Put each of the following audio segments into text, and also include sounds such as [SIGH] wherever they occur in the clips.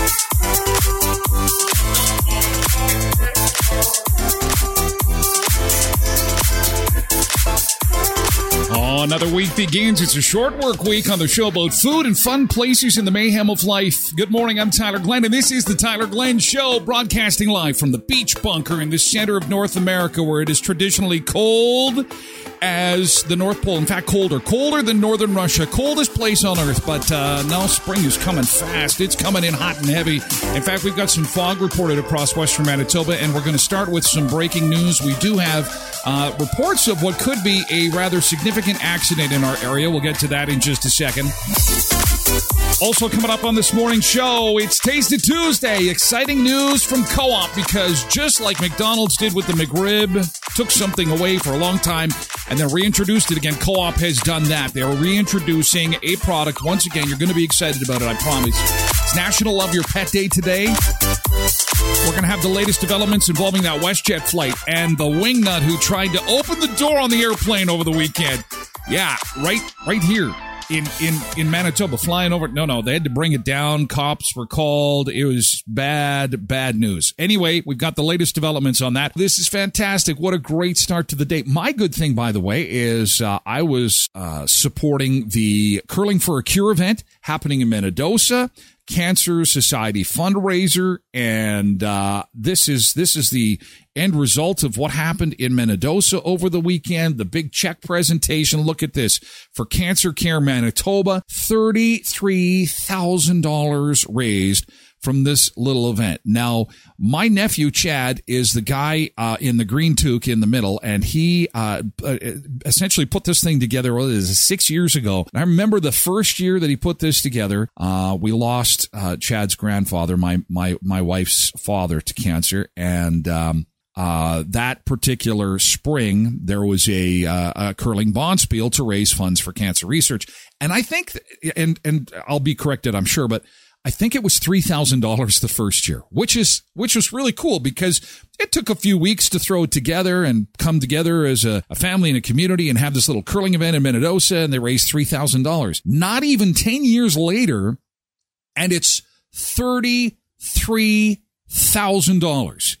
Thank you. Another week begins. It's a short work week on the show about food and fun places in the mayhem of life. Good morning, I'm Tyler Glenn, and this is the Tyler Glenn Show, broadcasting live from the beach bunker in the center of North America, where it is traditionally cold as the North Pole. In fact, colder, colder than northern Russia, coldest place on Earth. But uh, now spring is coming fast. It's coming in hot and heavy. In fact, we've got some fog reported across western Manitoba, and we're going to start with some breaking news. We do have uh, reports of what could be a rather significant accident in our area. We'll get to that in just a second. Also, coming up on this morning's show, it's Taste It Tuesday. Exciting news from Co op because just like McDonald's did with the McRib, took something away for a long time and then reintroduced it again. Co op has done that. They're reintroducing a product. Once again, you're going to be excited about it, I promise. It's National Love Your Pet Day today. We're going to have the latest developments involving that WestJet flight and the wingnut who tried to open the door on the airplane over the weekend. Yeah, right, right here in in in Manitoba, flying over. No, no, they had to bring it down. Cops were called. It was bad, bad news. Anyway, we've got the latest developments on that. This is fantastic. What a great start to the day. My good thing, by the way, is uh, I was uh, supporting the Curling for a Cure event happening in Minnedosa. Cancer Society fundraiser, and uh, this is this is the end result of what happened in Minnedosa over the weekend. The big check presentation. Look at this for Cancer Care Manitoba, thirty three thousand dollars raised from this little event. Now, my nephew Chad is the guy uh, in the green toque in the middle, and he uh, uh essentially put this thing together. Well, six years ago. I remember the first year that he put this together. Uh, we lost uh, Chad's grandfather, my my my wife's father, to cancer, and. Um, uh, that particular spring, there was a, uh, a curling bonspiel to raise funds for cancer research, and I think, and and I'll be corrected, I'm sure, but I think it was $3,000 the first year, which is, which was really cool because it took a few weeks to throw it together and come together as a, a family and a community and have this little curling event in Minnedosa and they raised $3,000. Not even 10 years later, and it's $33,000.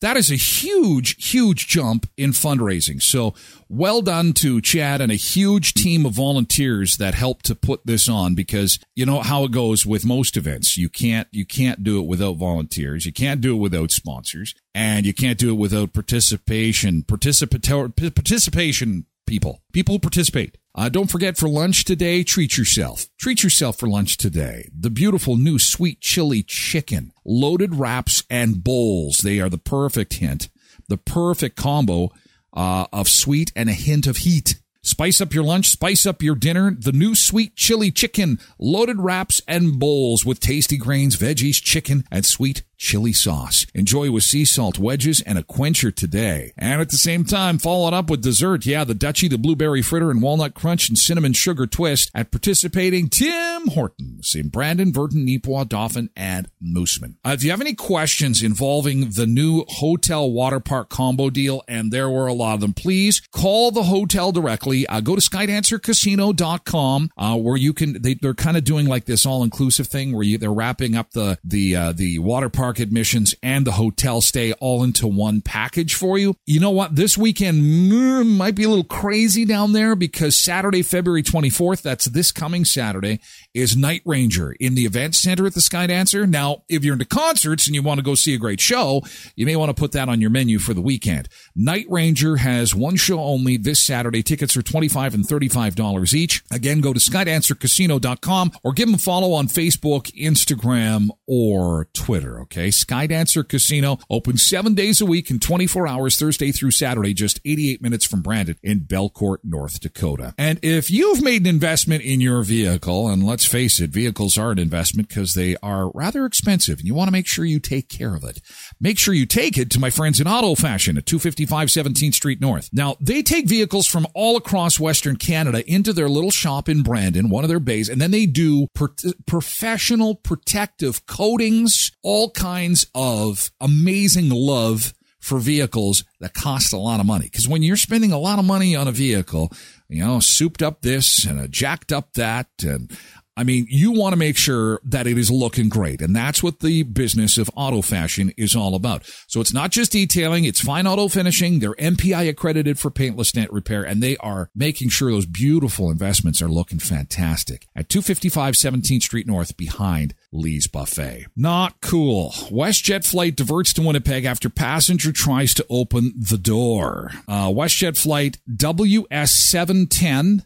That is a huge, huge jump in fundraising. So well done to Chad and a huge team of volunteers that helped to put this on because you know how it goes with most events. You can't, you can't do it without volunteers. You can't do it without sponsors and you can't do it without participation, participatory, participation people, people who participate. Uh, don't forget for lunch today, treat yourself. Treat yourself for lunch today. The beautiful new sweet chili chicken, loaded wraps and bowls. They are the perfect hint, the perfect combo uh, of sweet and a hint of heat. Spice up your lunch, spice up your dinner. The new sweet chili chicken, loaded wraps and bowls with tasty grains, veggies, chicken, and sweet chili sauce. Enjoy with sea salt wedges and a quencher today. And at the same time, follow it up with dessert. Yeah, the Dutchie, the blueberry fritter and walnut crunch and cinnamon sugar twist at participating Tim Hortons in Brandon, Virden, Neepawa, Dauphin, and Moosomin. Uh, if you have any questions involving the new hotel water park combo deal, and there were a lot of them, please call the hotel directly uh, go to skydancercasino.com, uh, where you can, they, they're kind of doing like this all inclusive thing where you, they're wrapping up the, the, uh, the water park admissions and the hotel stay all into one package for you. You know what? This weekend mm, might be a little crazy down there because Saturday, February 24th, that's this coming Saturday, is Night Ranger in the event center at the Sky Dancer. Now, if you're into concerts and you want to go see a great show, you may want to put that on your menu for the weekend. Night Ranger has one show only this Saturday. Tickets are 25 and $35 each. Again, go to skydancercasino.com or give them a follow on Facebook, Instagram, or Twitter. Okay. Skydancer Casino open seven days a week and 24 hours Thursday through Saturday, just 88 minutes from Brandon in Belcourt, North Dakota. And if you've made an investment in your vehicle, and let's face it, vehicles are an investment because they are rather expensive and you want to make sure you take care of it. Make sure you take it to my friends in Auto Fashion at 255 17th Street North. Now, they take vehicles from all across Western Canada into their little shop in Brandon, one of their bays, and then they do per- professional protective coatings, all kinds of amazing love for vehicles that cost a lot of money. Because when you're spending a lot of money on a vehicle, you know, souped up this and a jacked up that and I mean, you want to make sure that it is looking great. And that's what the business of auto fashion is all about. So it's not just detailing, it's fine auto finishing. They're MPI accredited for paintless dent repair, and they are making sure those beautiful investments are looking fantastic at 255 17th Street North behind Lee's Buffet. Not cool. WestJet flight diverts to Winnipeg after passenger tries to open the door. Uh, WestJet flight WS 710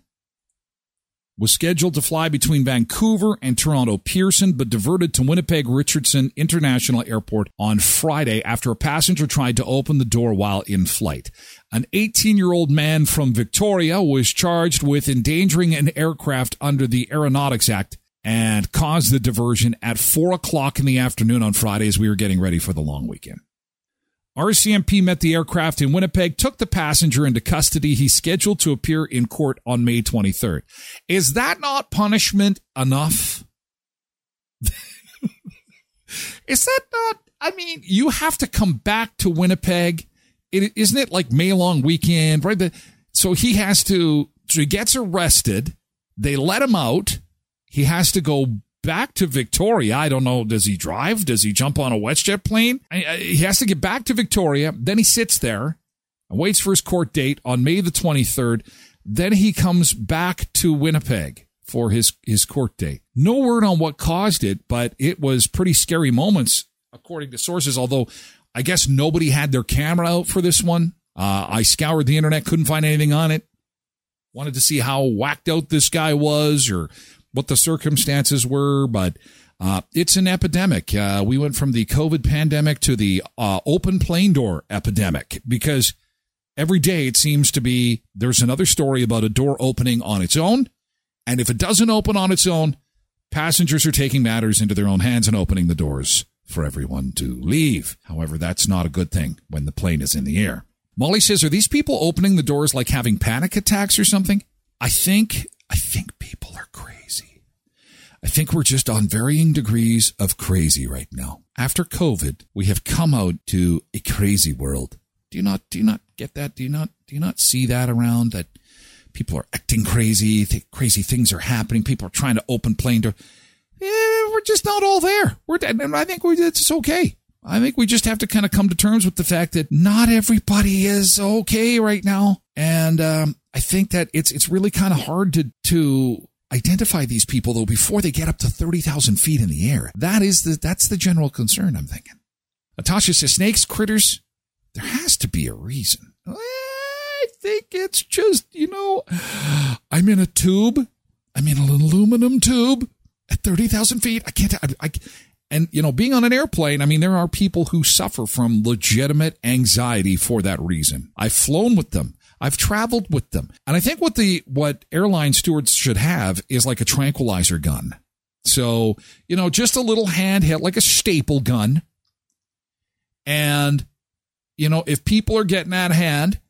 was scheduled to fly between Vancouver and Toronto Pearson, but diverted to Winnipeg Richardson International Airport on Friday after a passenger tried to open the door while in flight. An 18 year old man from Victoria was charged with endangering an aircraft under the Aeronautics Act and caused the diversion at 4 o'clock in the afternoon on Friday as we were getting ready for the long weekend. RCMP met the aircraft in Winnipeg, took the passenger into custody. He's scheduled to appear in court on May 23rd. Is that not punishment enough? [LAUGHS] Is that not? I mean, you have to come back to Winnipeg. is isn't it like May long weekend, right? So he has to, so he gets arrested. They let him out. He has to go back to Victoria. I don't know. Does he drive? Does he jump on a WestJet plane? He has to get back to Victoria. Then he sits there and waits for his court date on May the 23rd. Then he comes back to Winnipeg for his, his court date. No word on what caused it, but it was pretty scary moments, according to sources, although I guess nobody had their camera out for this one. Uh, I scoured the internet, couldn't find anything on it. Wanted to see how whacked out this guy was or what the circumstances were, but uh, it's an epidemic. Uh, we went from the COVID pandemic to the uh, open plane door epidemic because every day it seems to be there's another story about a door opening on its own. And if it doesn't open on its own, passengers are taking matters into their own hands and opening the doors for everyone to leave. However, that's not a good thing when the plane is in the air. Molly says, Are these people opening the doors like having panic attacks or something? I think I think people are crazy. I think we're just on varying degrees of crazy right now. After COVID, we have come out to a crazy world. Do you not do you not get that? Do you not do you not see that around that people are acting crazy, th- crazy things are happening, people are trying to open plane door. Yeah, we're just not all there. We're and I think we it's okay. I think we just have to kind of come to terms with the fact that not everybody is okay right now. And um, I think that it's it's really kind of hard to to identify these people though before they get up to thirty thousand feet in the air. That is the that's the general concern. I'm thinking. Natasha says snakes, critters. There has to be a reason. I think it's just you know, I'm in a tube. I'm in an aluminum tube at thirty thousand feet. I can't. I, I and, you know, being on an airplane, I mean, there are people who suffer from legitimate anxiety for that reason. I've flown with them. I've traveled with them. And I think what the what airline stewards should have is like a tranquilizer gun. So, you know, just a little handheld like a staple gun. And you know, if people are getting out of hand,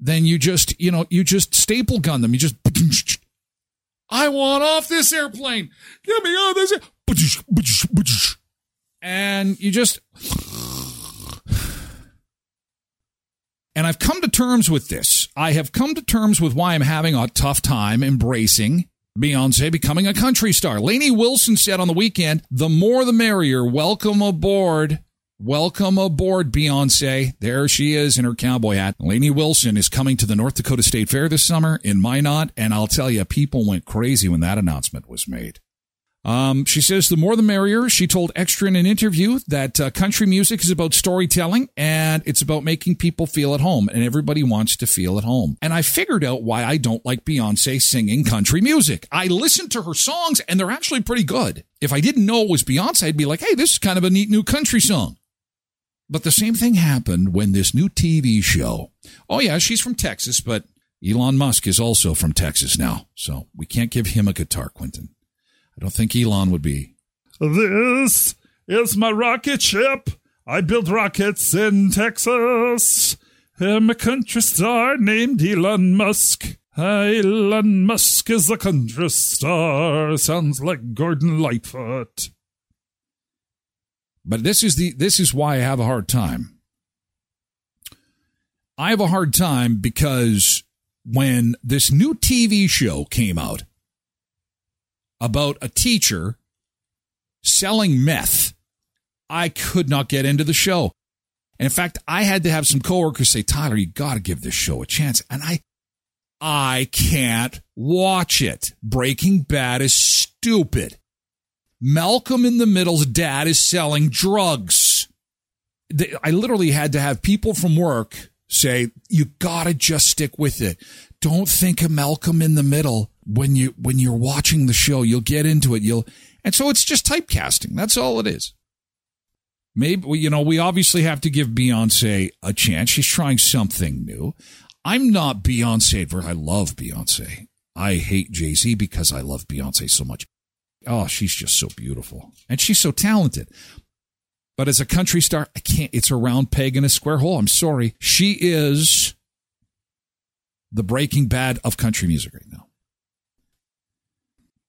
then you just, you know, you just staple gun them. You just [LAUGHS] I want off this airplane. Get me off this. [LAUGHS] And you just And I've come to terms with this. I have come to terms with why I'm having a tough time embracing Beyonce becoming a country star. Lainey Wilson said on the weekend, the more the merrier. Welcome aboard. Welcome aboard, Beyonce. There she is in her cowboy hat. Lainey Wilson is coming to the North Dakota State Fair this summer in Minot, and I'll tell you, people went crazy when that announcement was made. Um, she says the more the merrier. She told Extra in an interview that uh, country music is about storytelling and it's about making people feel at home, and everybody wants to feel at home. And I figured out why I don't like Beyonce singing country music. I listened to her songs and they're actually pretty good. If I didn't know it was Beyonce, I'd be like, hey, this is kind of a neat new country song. But the same thing happened when this new TV show. Oh, yeah, she's from Texas, but Elon Musk is also from Texas now. So we can't give him a guitar, Quentin. I don't think Elon would be. This is my rocket ship. I build rockets in Texas. I'm a country star named Elon Musk. Elon Musk is a country star. Sounds like Gordon Lightfoot. But this is the this is why I have a hard time. I have a hard time because when this new TV show came out, about a teacher selling meth, I could not get into the show. And in fact, I had to have some coworkers say, Tyler, you got to give this show a chance. And I, I can't watch it. Breaking Bad is stupid. Malcolm in the Middle's dad is selling drugs. I literally had to have people from work say, you got to just stick with it. Don't think of Malcolm in the Middle when you when you're watching the show, you'll get into it. You'll and so it's just typecasting. That's all it is. Maybe you know we obviously have to give Beyonce a chance. She's trying something new. I'm not Beyonce. I love Beyonce. I hate Jay Z because I love Beyonce so much. Oh, she's just so beautiful and she's so talented. But as a country star, I can't. It's a round peg in a square hole. I'm sorry. She is the Breaking Bad of country music right now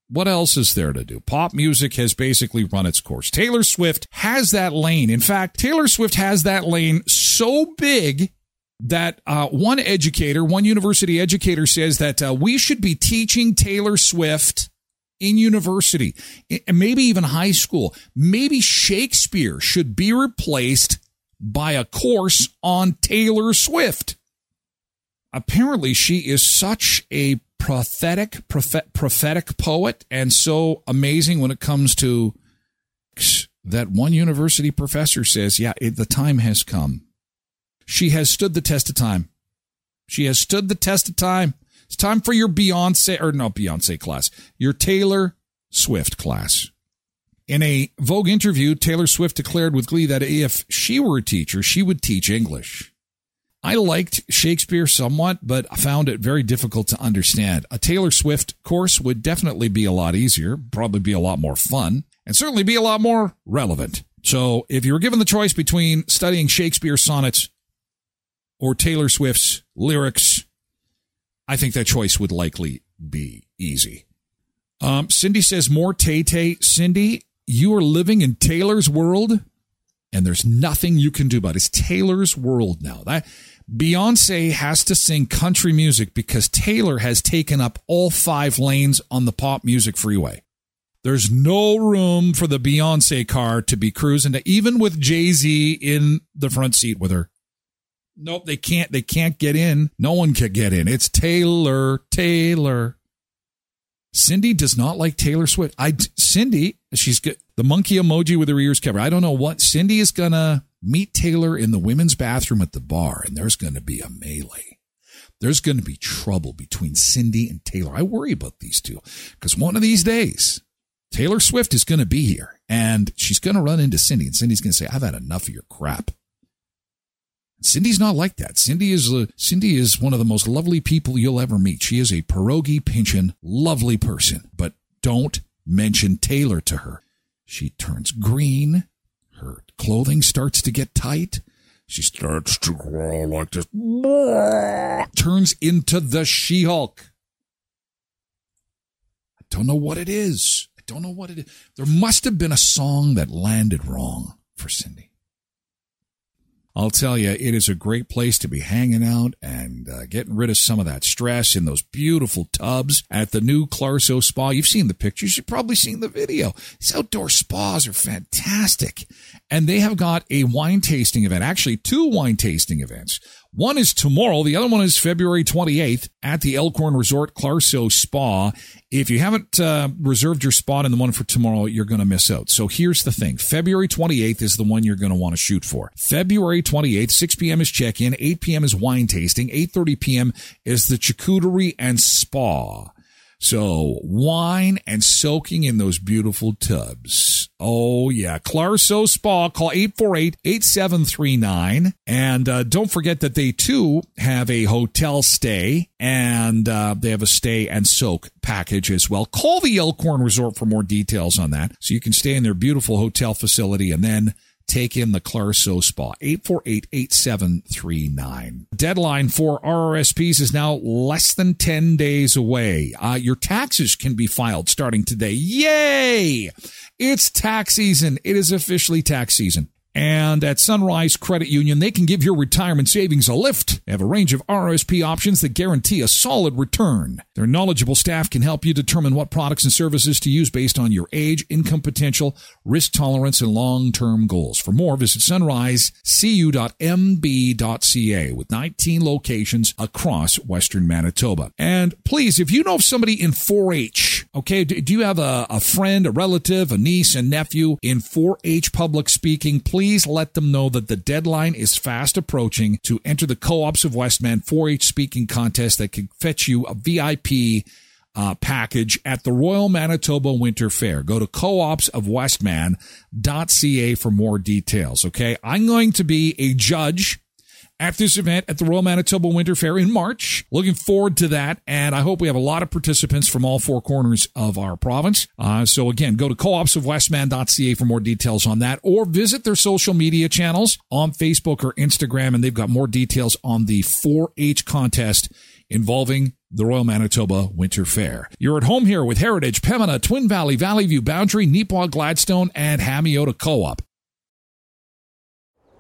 what else is there to do? Pop music has basically run its course. Taylor Swift has that lane. In fact, Taylor Swift has that lane so big that uh, one educator, one university educator says that uh, we should be teaching Taylor Swift in university, maybe even high school. Maybe Shakespeare should be replaced by a course on Taylor Swift. Apparently, she is such a prophetic prophet, prophetic poet and so amazing when it comes to that one university professor says, yeah, it, the time has come. She has stood the test of time. She has stood the test of time. It's time for your Beyonce, or not Beyonce class, your Taylor Swift class. In a Vogue interview, Taylor Swift declared with glee that if she were a teacher, she would teach English. I liked Shakespeare somewhat, but found it very difficult to understand. A Taylor Swift course would definitely be a lot easier, probably be a lot more fun, and certainly be a lot more relevant. So if you were given the choice between studying Shakespeare sonnets or Taylor Swift's lyrics, I think that choice would likely be easy. Um, Cindy says more Tay Tay. Cindy, you are living in Taylor's world, and there's nothing you can do about it. It's Taylor's world now. That Beyonce has to sing country music because Taylor has taken up all five lanes on the pop music freeway. There's no room for the Beyonce car to be cruising to, even with Jay Z in the front seat with her. Nope, they can't. They can't get in. No one can get in. It's Taylor, Taylor. Cindy does not like Taylor Swift. I Cindy, she's got the monkey emoji with her ears covered. I don't know what Cindy is gonna meet Taylor in the women's bathroom at the bar, and there's to be a melee. There's to be trouble between Cindy and Taylor. I worry about these two because one of these days, Taylor Swift is to be here and she's to run into Cindy, and Cindy's to say, I've had enough of your crap. Cindy's not like that. Cindy is a, Cindy is one of the most lovely people you'll ever meet. She is a pierogi pinchin, lovely person, but don't mention Taylor to her. She turns green her clothing starts to get tight. She starts to crawl like this. Turns into the She Hulk. I don't know what it is. I don't know what it is. There must have been a song that landed wrong for Cindy. I'll tell you, it is a great place to be hanging out and uh, getting rid of some of that stress in those beautiful tubs at the new Clarso Spa. You've seen the pictures, you've probably seen the video. These outdoor spas are fantastic. And they have got a wine tasting event, actually, two wine tasting events. One is tomorrow. The other one is February 28th at the Elkhorn Resort Clarso Spa. If you haven't uh, reserved your spot in the one for tomorrow, you're going to miss out. So here's the thing. February 28th is the one you're going to want to shoot for. February 28th, 6 p.m. is check-in, 8 p.m. is wine tasting, 8.30 p.m. is the charcuterie and spa. So wine and soaking in those beautiful tubs. Oh yeah. Clarso Spa. Call 848-8739. And uh, don't forget that they too have a hotel stay and uh, they have a stay and soak package as well. Call the Elkhorn Resort for more details on that. So you can stay in their beautiful hotel facility and then take in the Clarso Spa. 848-8739. Deadline for RRSPs is now less than 10 days away. Uh, your taxes can be filed starting today. Yay! It's tax season. It is officially tax season. And at Sunrise Credit Union, they can give your retirement savings a lift. They have a range of RSP options that guarantee a solid return. Their knowledgeable staff can help you determine what products and services to use based on your age, income potential, risk tolerance, and long-term goals. For more, visit sunrisecu.mb.ca with 19 locations across Western Manitoba. And please, if you know somebody in 4-H, okay, do you have a, a friend, a relative, a niece, a nephew in 4-H public speaking, please please let them know that the deadline is fast approaching to enter the Co-ops of Westman 4-H speaking contest that can fetch you a VIP uh, package at the Royal Manitoba Winter Fair. Go to coopsofwestman.ca for more details. Okay. I'm going to be a judge at this event at the Royal Manitoba Winter Fair in March. Looking forward to that. And I hope we have a lot of participants from all four corners of our province. Uh, so again, go to coopsofwestman.ca for more details on that or visit their social media channels on Facebook or Instagram. And they've got more details on the 4-H contest involving the Royal Manitoba Winter Fair. You're at home here with Heritage, Pembina, Twin Valley, Valley View Boundary, Neepawa Gladstone, and Hamiota Co-op.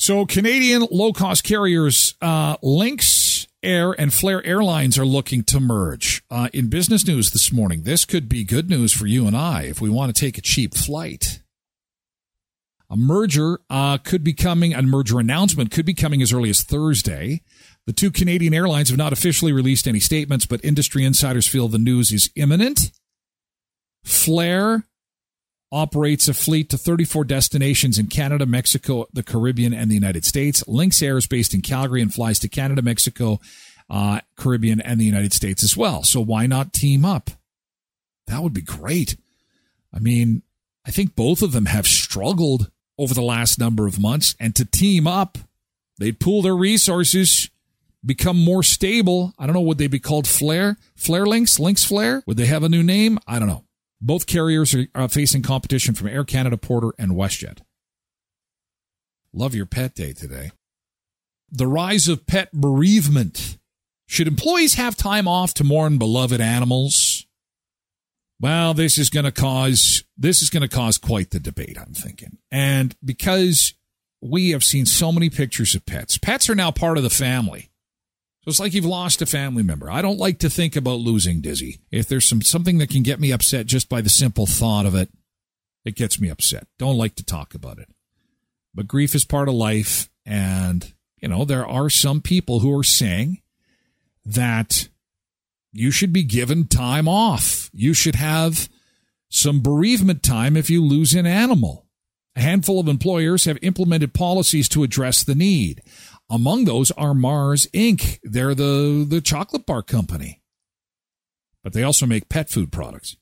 So, Canadian low cost carriers, uh, Lynx Air and Flair Airlines are looking to merge. Uh, in business news this morning, this could be good news for you and I if we want to take a cheap flight. A merger uh, could be coming, a merger announcement could be coming as early as Thursday. The two Canadian airlines have not officially released any statements, but industry insiders feel the news is imminent. Flair operates a fleet to 34 destinations in Canada, Mexico, the Caribbean, and the United States. Lynx Air is based in Calgary and flies to Canada, Mexico, uh, Caribbean, and the United States as well. So why not team up? That would be great. I mean, I think both of them have struggled over the last number of months, and to team up, they'd pool their resources, become more stable. I don't know, would they be called Flair? Flair Lynx? Lynx Flair? Would they have a new name? I don't know. Both carriers are facing competition from Air Canada, Porter, and WestJet. Love your pet day today. The rise of pet bereavement. Should employees have time off to mourn beloved animals? Well, this is going to cause this is going to cause quite the debate, I'm thinking. And because we have seen so many pictures of pets, pets are now part of the family. It's like you've lost a family member. I don't like to think about losing Dizzy. If there's some something that can get me upset just by the simple thought of it, it gets me upset. Don't like to talk about it. But grief is part of life and you know, there are some people who are saying that you should be given time off. You should have some bereavement time if you lose an animal. A handful of employers have implemented policies to address the need. Among those are Mars Inc. They're the, the chocolate bar company. But they also make pet food products.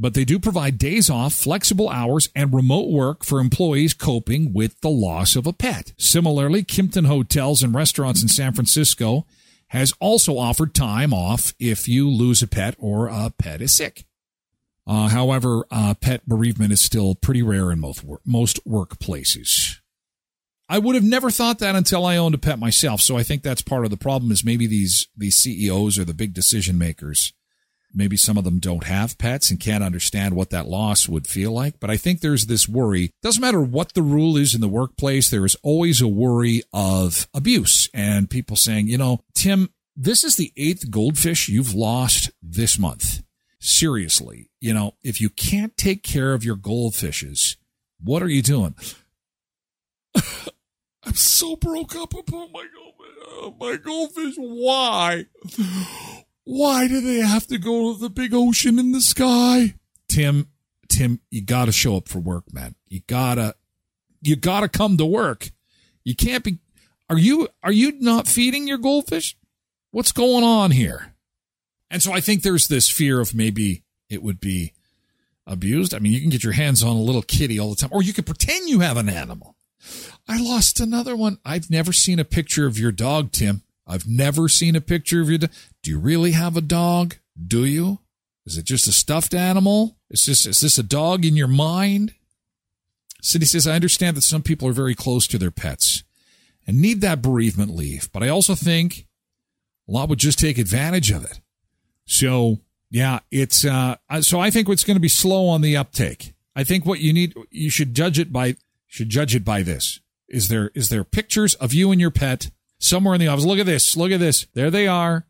but they do provide days off, flexible hours, and remote work for employees coping with the loss of a pet. Similarly, Kimpton Hotels and Restaurants in San Francisco has also offered time off if you lose a pet or a pet is sick. Uh, however, uh, pet bereavement is still pretty rare in most, most workplaces. I would have never thought that until I owned a pet myself. So I think that's part of the problem is maybe these, these CEOs or the big decision makers Maybe some of them don't have pets and can't understand what that loss would feel like. But I think there's this worry. Doesn't matter what the rule is in the workplace, there is always a worry of abuse and people saying, you know, Tim, this is the eighth goldfish you've lost this month. Seriously, you know, if you can't take care of your goldfishes, what are you doing? [LAUGHS] I'm so broke up about my goldfish. Uh, my goldfish. Why? Why do they have to go to the big ocean in the sky? Tim, Tim, you got to show up for work, man. You gotta, you gotta come to work. You can't be. Are you are you not feeding your goldfish? What's going on here? And so I think there's this fear of maybe it would be abused. I mean, you can get your hands on a little kitty all the time, or you could pretend you have an animal. I lost another one. I've never seen a picture of your dog, Tim. I've never seen a picture of your dog. Do you really have a dog? Do you? Is it just a stuffed animal? Is this, is this a dog in your mind? Cindy says, I understand that some people are very close to their pets and need that bereavement leave, but I also think a lot would just take advantage of it. So, yeah, it's, uh, so I think it's going to be slow on the uptake. I think what you need, you should judge it by, should judge it by this. Is there, is there pictures of you and your pet somewhere in the office. Look at this. Look at this. There they are.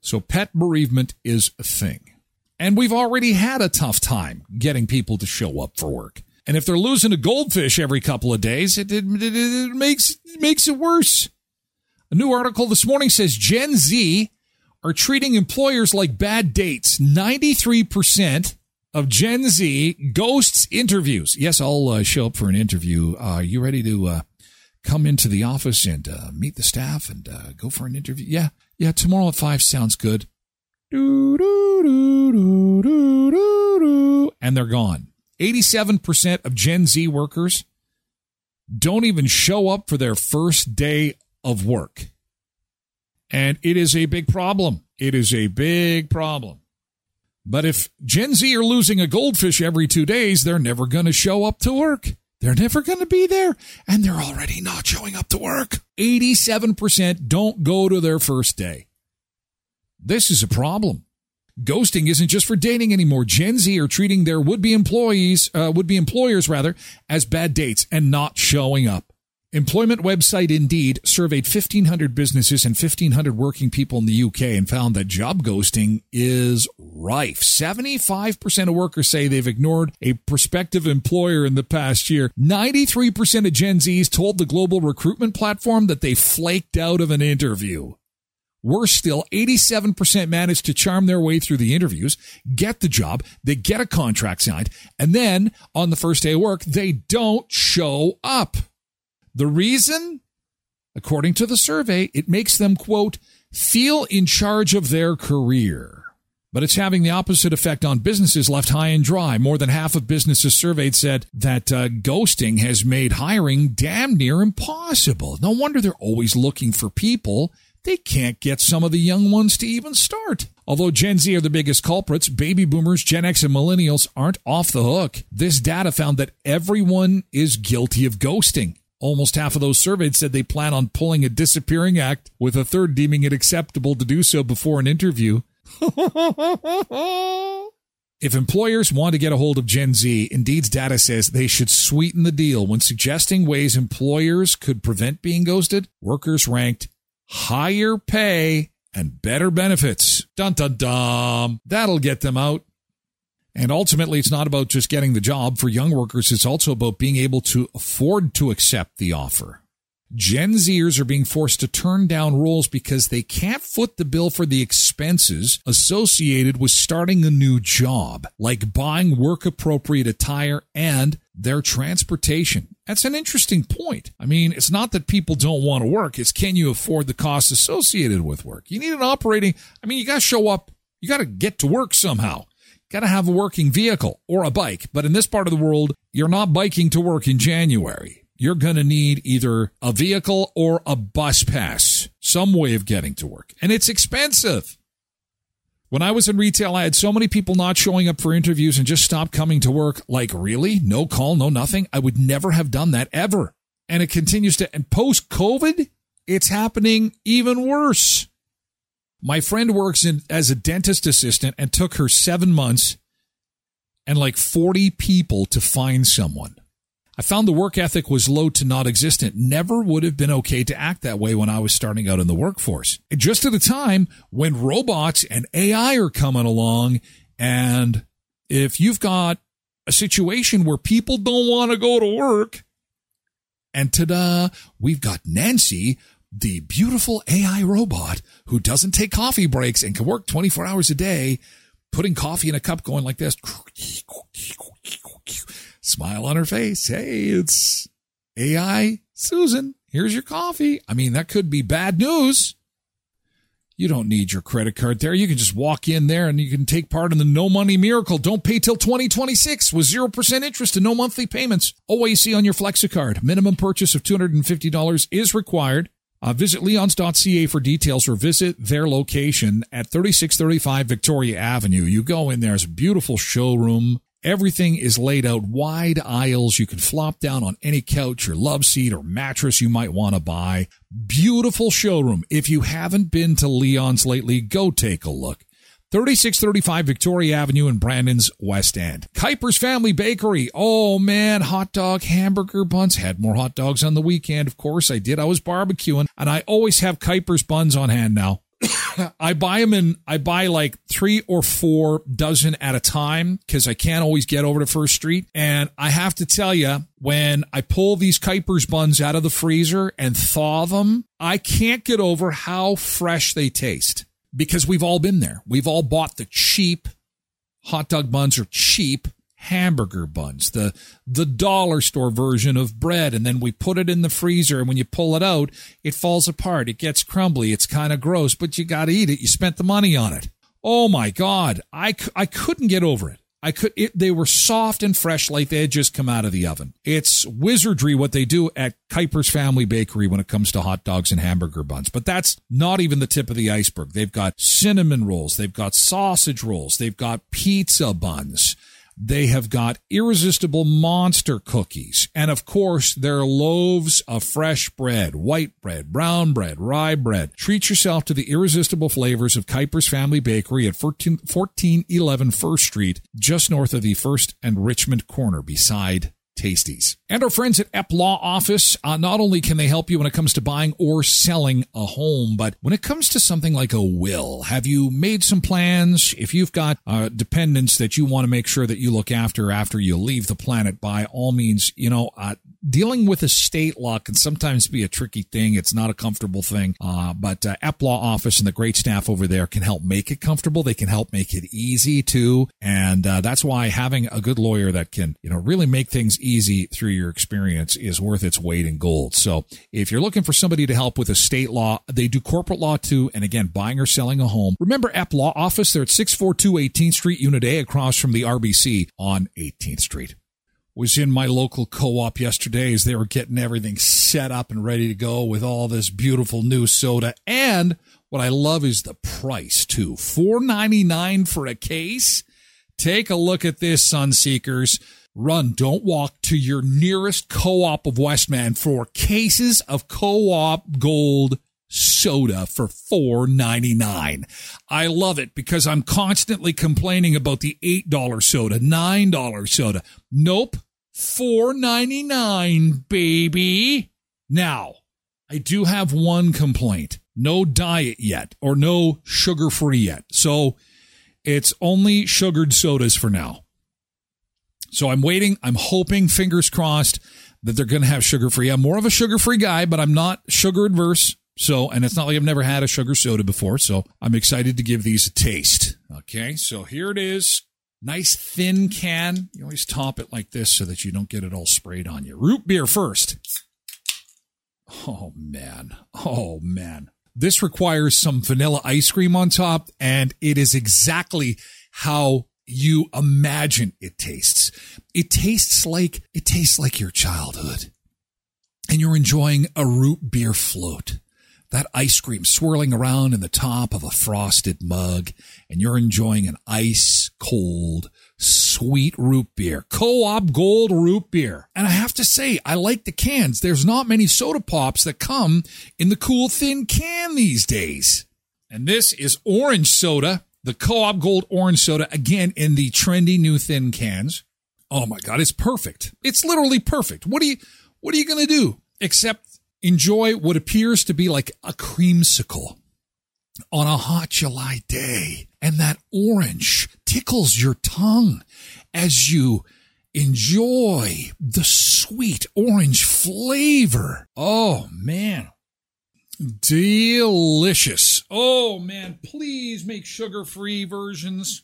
So pet bereavement is a thing. And we've already had a tough time getting people to show up for work. And if they're losing a goldfish every couple of days, it, it, it, it makes, it makes it worse. A new article this morning says Gen Z are treating employers like bad dates. 93% of Gen Z ghosts interviews. Yes, I'll uh, show up for an interview. Uh, are you ready to uh, come into the office and uh, meet the staff and uh, go for an interview? Yeah, yeah, tomorrow at five sounds good. And they're gone. 87% of Gen Z workers don't even show up for their first day of work. And it is a big problem. It is a big problem. But if Gen Z are losing a goldfish every two days, they're never going to show up to work. They're never going to be there, and they're already not showing up to work. 87% don't go to their first day. This is a problem. Ghosting isn't just for dating anymore. Gen Z are treating their would-be employees, uh, would-be employers rather, as bad dates and not showing up. Employment website Indeed surveyed 1,500 businesses and 1,500 working people in the UK and found that job ghosting is rife. 75% of workers say they've ignored a prospective employer in the past year. 93% of Gen Zs told the global recruitment platform that they flaked out of an interview. Worse still, 87% managed to charm their way through the interviews, get the job, they get a contract signed, and then on the first day of work, they don't show up. The reason? According to the survey, it makes them, quote, feel in charge of their career. But it's having the opposite effect on businesses left high and dry. More than half of businesses surveyed said that uh, ghosting has made hiring damn near impossible. No wonder they're always looking for people. They can't get some of the young ones to even start. Although Gen Z are the biggest culprits, baby boomers, Gen X, and millennials aren't off the hook. This data found that everyone is guilty of ghosting. Almost half of those surveyed said they plan on pulling a disappearing act, with a third deeming it acceptable to do so before an interview. [LAUGHS] if employers want to get a hold of Gen Z, Indeed's data says they should sweeten the deal when suggesting ways employers could prevent being ghosted. Workers ranked higher pay and better benefits. Dun dun dun. That'll get them out. And ultimately, it's not about just getting the job. For young workers, it's also about being able to afford to accept the offer. Gen Zers are being forced to turn down roles because they can't foot the bill for the expenses associated with starting a new job, like buying work appropriate attire and their transportation. That's an interesting point. I mean, it's not that people don't want to work, it's can you afford the costs associated with work? You need an operating, I mean, you got to show up, you got to get to work somehow. Got to have a working vehicle or a bike. But in this part of the world, you're not biking to work in January. You're going to need either a vehicle or a bus pass, some way of getting to work. And it's expensive. When I was in retail, I had so many people not showing up for interviews and just stopped coming to work. Like, really? No call, no nothing? I would never have done that ever. And it continues to, and post COVID, it's happening even worse. My friend works in, as a dentist assistant and took her seven months and like 40 people to find someone. I found the work ethic was low to non existent. Never would have been okay to act that way when I was starting out in the workforce. Just at a time when robots and AI are coming along. And if you've got a situation where people don't want to go to work, and ta-da, we've got Nancy, the beautiful AI robot who doesn't take coffee breaks and can work 24 hours a day, putting coffee in a cup going like this. Smile on her face. Hey, it's AI Susan. Here's your coffee. I mean, that could be bad news. You don't need your credit card there. You can just walk in there and you can take part in the no money miracle. Don't pay till 2026 with 0% interest and no monthly payments. OAC on your FlexiCard. Minimum purchase of $250 is required. Uh, visit leons.ca for details or visit their location at 3635 Victoria Avenue. You go in there, it's a beautiful showroom. Everything is laid out wide aisles. You can flop down on any couch or love seat or mattress you might want to buy. Beautiful showroom. If you haven't been to Leon's lately, go take a look. 3635 Victoria Avenue in Brandon's West End. Kuiper's Family Bakery. Oh man, hot dog, hamburger buns. Had more hot dogs on the weekend. Of course I did. I was barbecuing and I always have Kuiper's buns on hand now. [COUGHS] I buy them in, I buy like three or four dozen at a time because I can't always get over to First Street. And I have to tell you, when I pull these Kuiper's buns out of the freezer and thaw them, I can't get over how fresh they taste because we've all been there. We've all bought the cheap hot dog buns are cheap hamburger buns, the the dollar store version of bread, and then we put it in the freezer. And when you pull it out, it falls apart. It gets crumbly. It's kind of gross, but you got to eat it. You spent the money on it. Oh my God, I I couldn't get over it. I could. It, they were soft and fresh, like they had just come out of the oven. It's wizardry what they do at Kuiper's Family Bakery when it comes to hot dogs and hamburger buns. But that's not even the tip of the iceberg. They've got cinnamon rolls, they've got sausage rolls, they've got pizza buns. They have got irresistible monster cookies. And of course, their loaves of fresh bread, white bread, brown bread, rye bread. Treat yourself to the irresistible flavors of Kuiper's Family Bakery at 14, 1411 First Street, just north of the First and Richmond corner beside Tasties. And our friends at Epp Law Office, uh, not only can they help you when it comes to buying or selling a home, but when it comes to something like a will, have you made some plans? If you've got uh, dependents that you want to make sure that you look after after you leave the planet, by all means, you know, uh, dealing with estate law can sometimes be a tricky thing. It's not a comfortable thing. Uh, but uh, Epp Law Office and the great staff over there can help make it comfortable. They can help make it easy too. And uh, that's why having a good lawyer that can, you know, really make things easy through your experience is worth its weight in gold. So if you're looking for somebody to help with estate law, they do corporate law too. And again, buying or selling a home. Remember Epp Law Office? They're at 642 18th Street, Unit A, across from the RBC on 18th Street was in my local co-op yesterday as they were getting everything set up and ready to go with all this beautiful new soda. And what I love is the price too. Four ninety nine for a case. Take a look at this, Sunseekers. Run, don't walk to your nearest co-op of Westman for cases of co-op gold soda for four ninety nine. I love it because I'm constantly complaining about the $8 soda, $9 soda. Nope. Four ninety nine, baby. Now, I do have one complaint. No diet yet or no sugar free yet. So it's only sugared sodas for now. So I'm waiting. I'm hoping, fingers crossed, that they're going to have sugar free. I'm more of a sugar free guy, but I'm not sugar adverse. So, and it's not like I've never had a sugar soda before. So I'm excited to give these a taste. Okay. So here it is. Nice thin can. You always top it like this so that you don't get it all sprayed on you. Root beer first. Oh man. Oh man. This requires some vanilla ice cream on top and it is exactly how you imagine it tastes. It tastes like it tastes like your childhood. And you're enjoying a root beer float. That ice cream swirling around in the top of a frosted mug, and you're enjoying an ice cold, sweet root beer. Co-op gold root beer. And I have to say, I like the cans. There's not many soda pops that come in the cool thin can these days. And this is orange soda the co-op gold orange soda again in the trendy new thin cans. Oh my god, it's perfect. It's literally perfect. What are you what are you going to do except enjoy what appears to be like a creamsicle on a hot July day and that orange tickles your tongue as you enjoy the sweet orange flavor. Oh man. Delicious. Oh man, please make sugar free versions.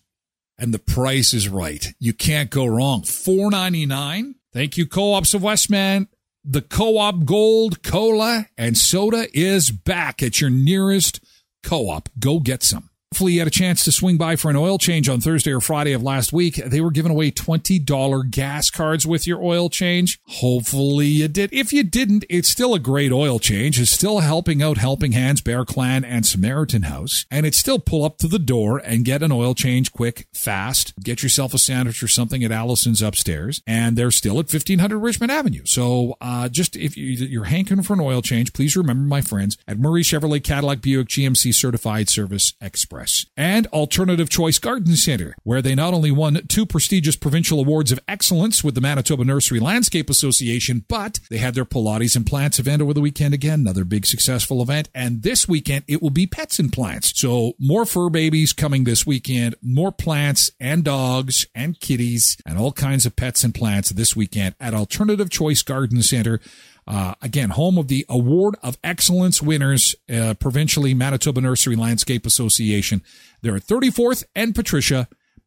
And the price is right. You can't go wrong. Four ninety nine. Thank you, Co ops of Westman. The Co op Gold Cola and Soda is back at your nearest co op. Go get some. Hopefully, you had a chance to swing by for an oil change on Thursday or Friday of last week. They were giving away $20 gas cards with your oil change. Hopefully, you did. If you didn't, it's still a great oil change. It's still helping out Helping Hands, Bear Clan, and Samaritan House. And it's still pull up to the door and get an oil change quick, fast. Get yourself a sandwich or something at Allison's upstairs. And they're still at 1500 Richmond Avenue. So, uh, just if you're hankering for an oil change, please remember my friends at Murray Chevrolet Cadillac Buick GMC Certified Service Express and Alternative Choice Garden Center, where they not only won two prestigious provincial awards of excellence with the Manitoba Nursery Landscape Association, but they had their Pilates and Plants event over the weekend again, another big successful event. And this weekend it will be Pets and Plants. So more fur babies coming this weekend, more plants and dogs and kitties and all kinds of pets and plants this weekend at Alternative Choice Garden Center. Uh, again, home of the Award of Excellence winners, uh, provincially Manitoba Nursery Landscape Association. They're at 34th and Patricia,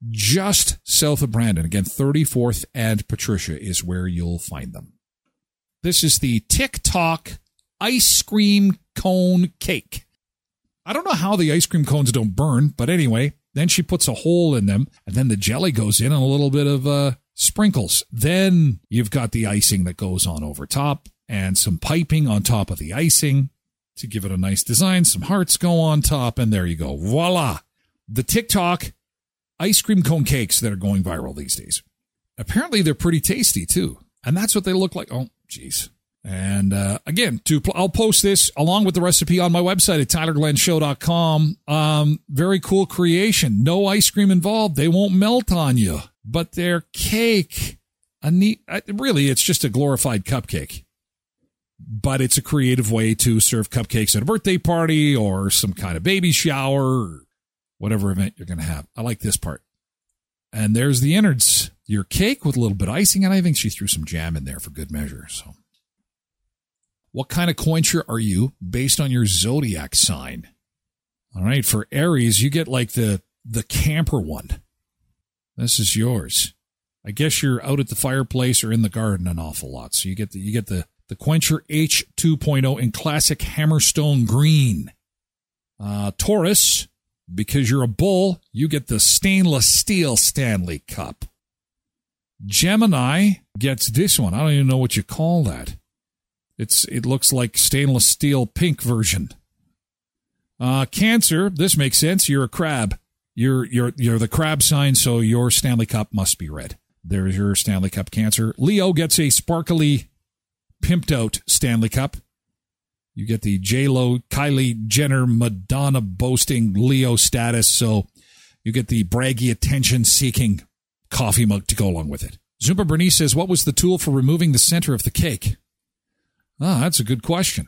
just south of Brandon. Again, 34th and Patricia is where you'll find them. This is the TikTok ice cream cone cake. I don't know how the ice cream cones don't burn, but anyway, then she puts a hole in them, and then the jelly goes in and a little bit of uh, sprinkles. Then you've got the icing that goes on over top and some piping on top of the icing to give it a nice design. Some hearts go on top, and there you go. Voila. The TikTok ice cream cone cakes that are going viral these days. Apparently, they're pretty tasty too. And that's what they look like. Oh, jeez. And uh, again, to I'll post this along with the recipe on my website at tylerglenshow.com. Um, very cool creation. No ice cream involved. They won't melt on you, but they're cake. A neat, uh, really, it's just a glorified cupcake but it's a creative way to serve cupcakes at a birthday party or some kind of baby shower or whatever event you're going to have. I like this part. And there's the innards, your cake with a little bit of icing, and I think she threw some jam in there for good measure. So, what kind of Quencher are you based on your zodiac sign? All right, for Aries, you get like the the camper one. This is yours. I guess you're out at the fireplace or in the garden an awful lot. So you get the you get the the Quencher H 2.0 in classic Hammertone green. Uh, Taurus, because you're a bull, you get the stainless steel Stanley Cup. Gemini gets this one. I don't even know what you call that. It's it looks like stainless steel pink version. Uh, cancer, this makes sense. You're a crab. You're you're you're the crab sign, so your Stanley Cup must be red. There's your Stanley Cup cancer. Leo gets a sparkly pimped out Stanley Cup. You get the J Lo, Kylie Jenner, Madonna boasting Leo status. So you get the braggy, attention seeking coffee mug to go along with it. Zumba Bernice says, What was the tool for removing the center of the cake? Ah, that's a good question.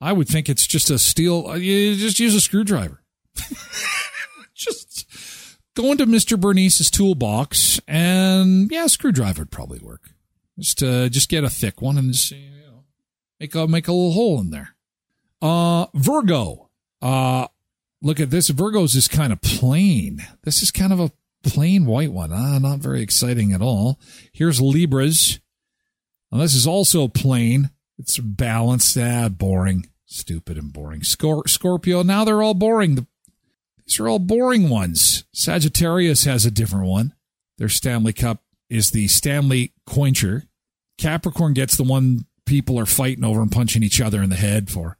I would think it's just a steel, uh, you just use a screwdriver. [LAUGHS] just go into Mr. Bernice's toolbox and yeah, screwdriver would probably work. Just uh, just get a thick one and know, make a make a little hole in there. Uh, Virgo. Uh, look at this. Virgo's is kind of plain. This is kind of a plain white one. Ah, not very exciting at all. Here's Libras. Now, this is also plain. It's balanced. Ah, boring. Stupid and boring. Scor- Scorpio. Now they're all boring. The, these are all boring ones. Sagittarius has a different one. Their Stanley Cup is the Stanley Quencher. Capricorn gets the one people are fighting over and punching each other in the head for.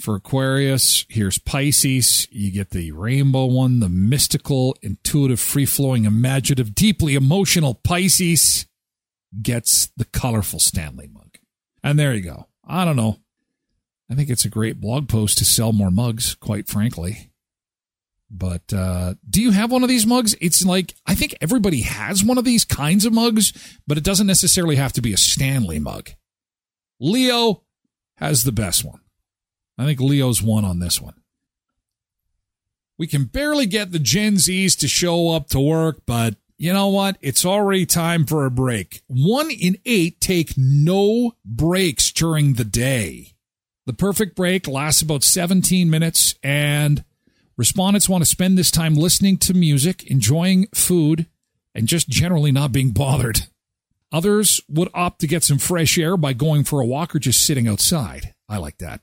For Aquarius, here's Pisces. You get the rainbow one, the mystical, intuitive, free flowing, imaginative, deeply emotional Pisces gets the colorful Stanley mug. And there you go. I don't know. I think it's a great blog post to sell more mugs, quite frankly. But uh, do you have one of these mugs? It's like, I think everybody has one of these kinds of mugs, but it doesn't necessarily have to be a Stanley mug. Leo has the best one. I think Leo's won on this one. We can barely get the Gen Zs to show up to work, but you know what? It's already time for a break. One in eight take no breaks during the day. The perfect break lasts about 17 minutes, and respondents want to spend this time listening to music, enjoying food, and just generally not being [LAUGHS] bothered. Others would opt to get some fresh air by going for a walk or just sitting outside. I like that.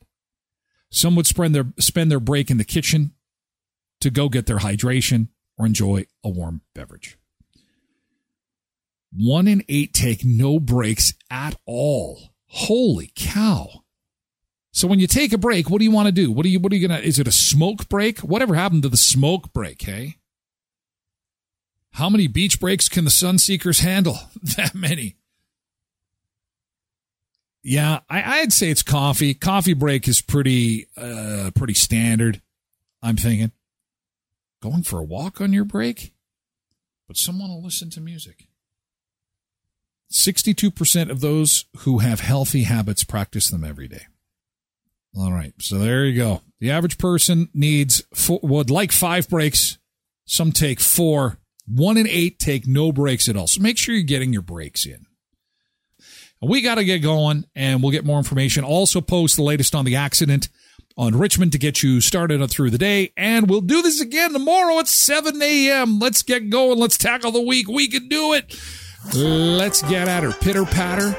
Some would spend their, spend their break in the kitchen to go get their hydration or enjoy a warm beverage. One in eight take no breaks at all. Holy cow. So when you take a break, what do you want to do? What are you, what are you to, is it a smoke break? Whatever happened to the smoke break, hey? How many beach breaks can the Sunseekers handle? [LAUGHS] that many. Yeah, I, would say it's coffee. Coffee break is pretty, uh, pretty standard. I'm thinking going for a walk on your break, but someone will listen to music. 62% of those who have healthy habits practice them every day. All right. So there you go. The average person needs four, would like five breaks. Some take four. One in eight take no breaks at all. So make sure you're getting your breaks in. We got to get going and we'll get more information. Also post the latest on the accident on Richmond to get you started through the day. And we'll do this again tomorrow at 7 a.m. Let's get going. Let's tackle the week. We can do it. Let's get at her. Pitter patter.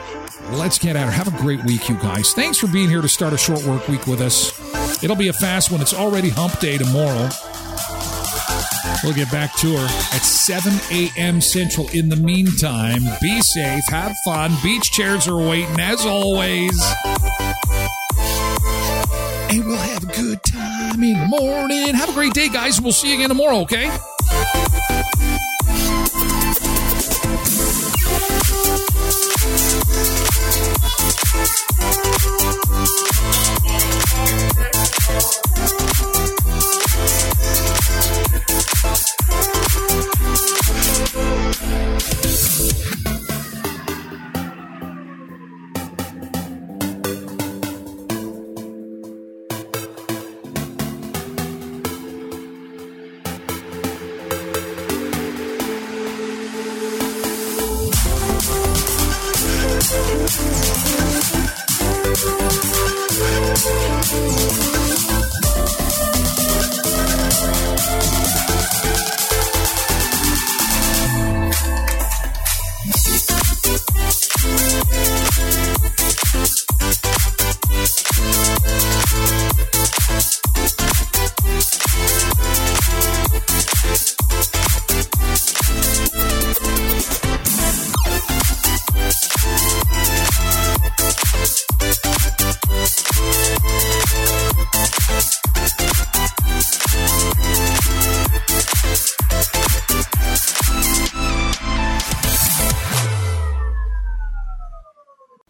Let's get at her. Have a great week, you guys. Thanks for being here to start a short work week with us. It'll be a fast one. It's already hump day tomorrow. We'll get back to her at 7 a.m. Central. In the meantime, be safe, have fun. Beach chairs are waiting as always. And we'll have a good time in the morning. Have a great day, guys. We'll see you again tomorrow, okay?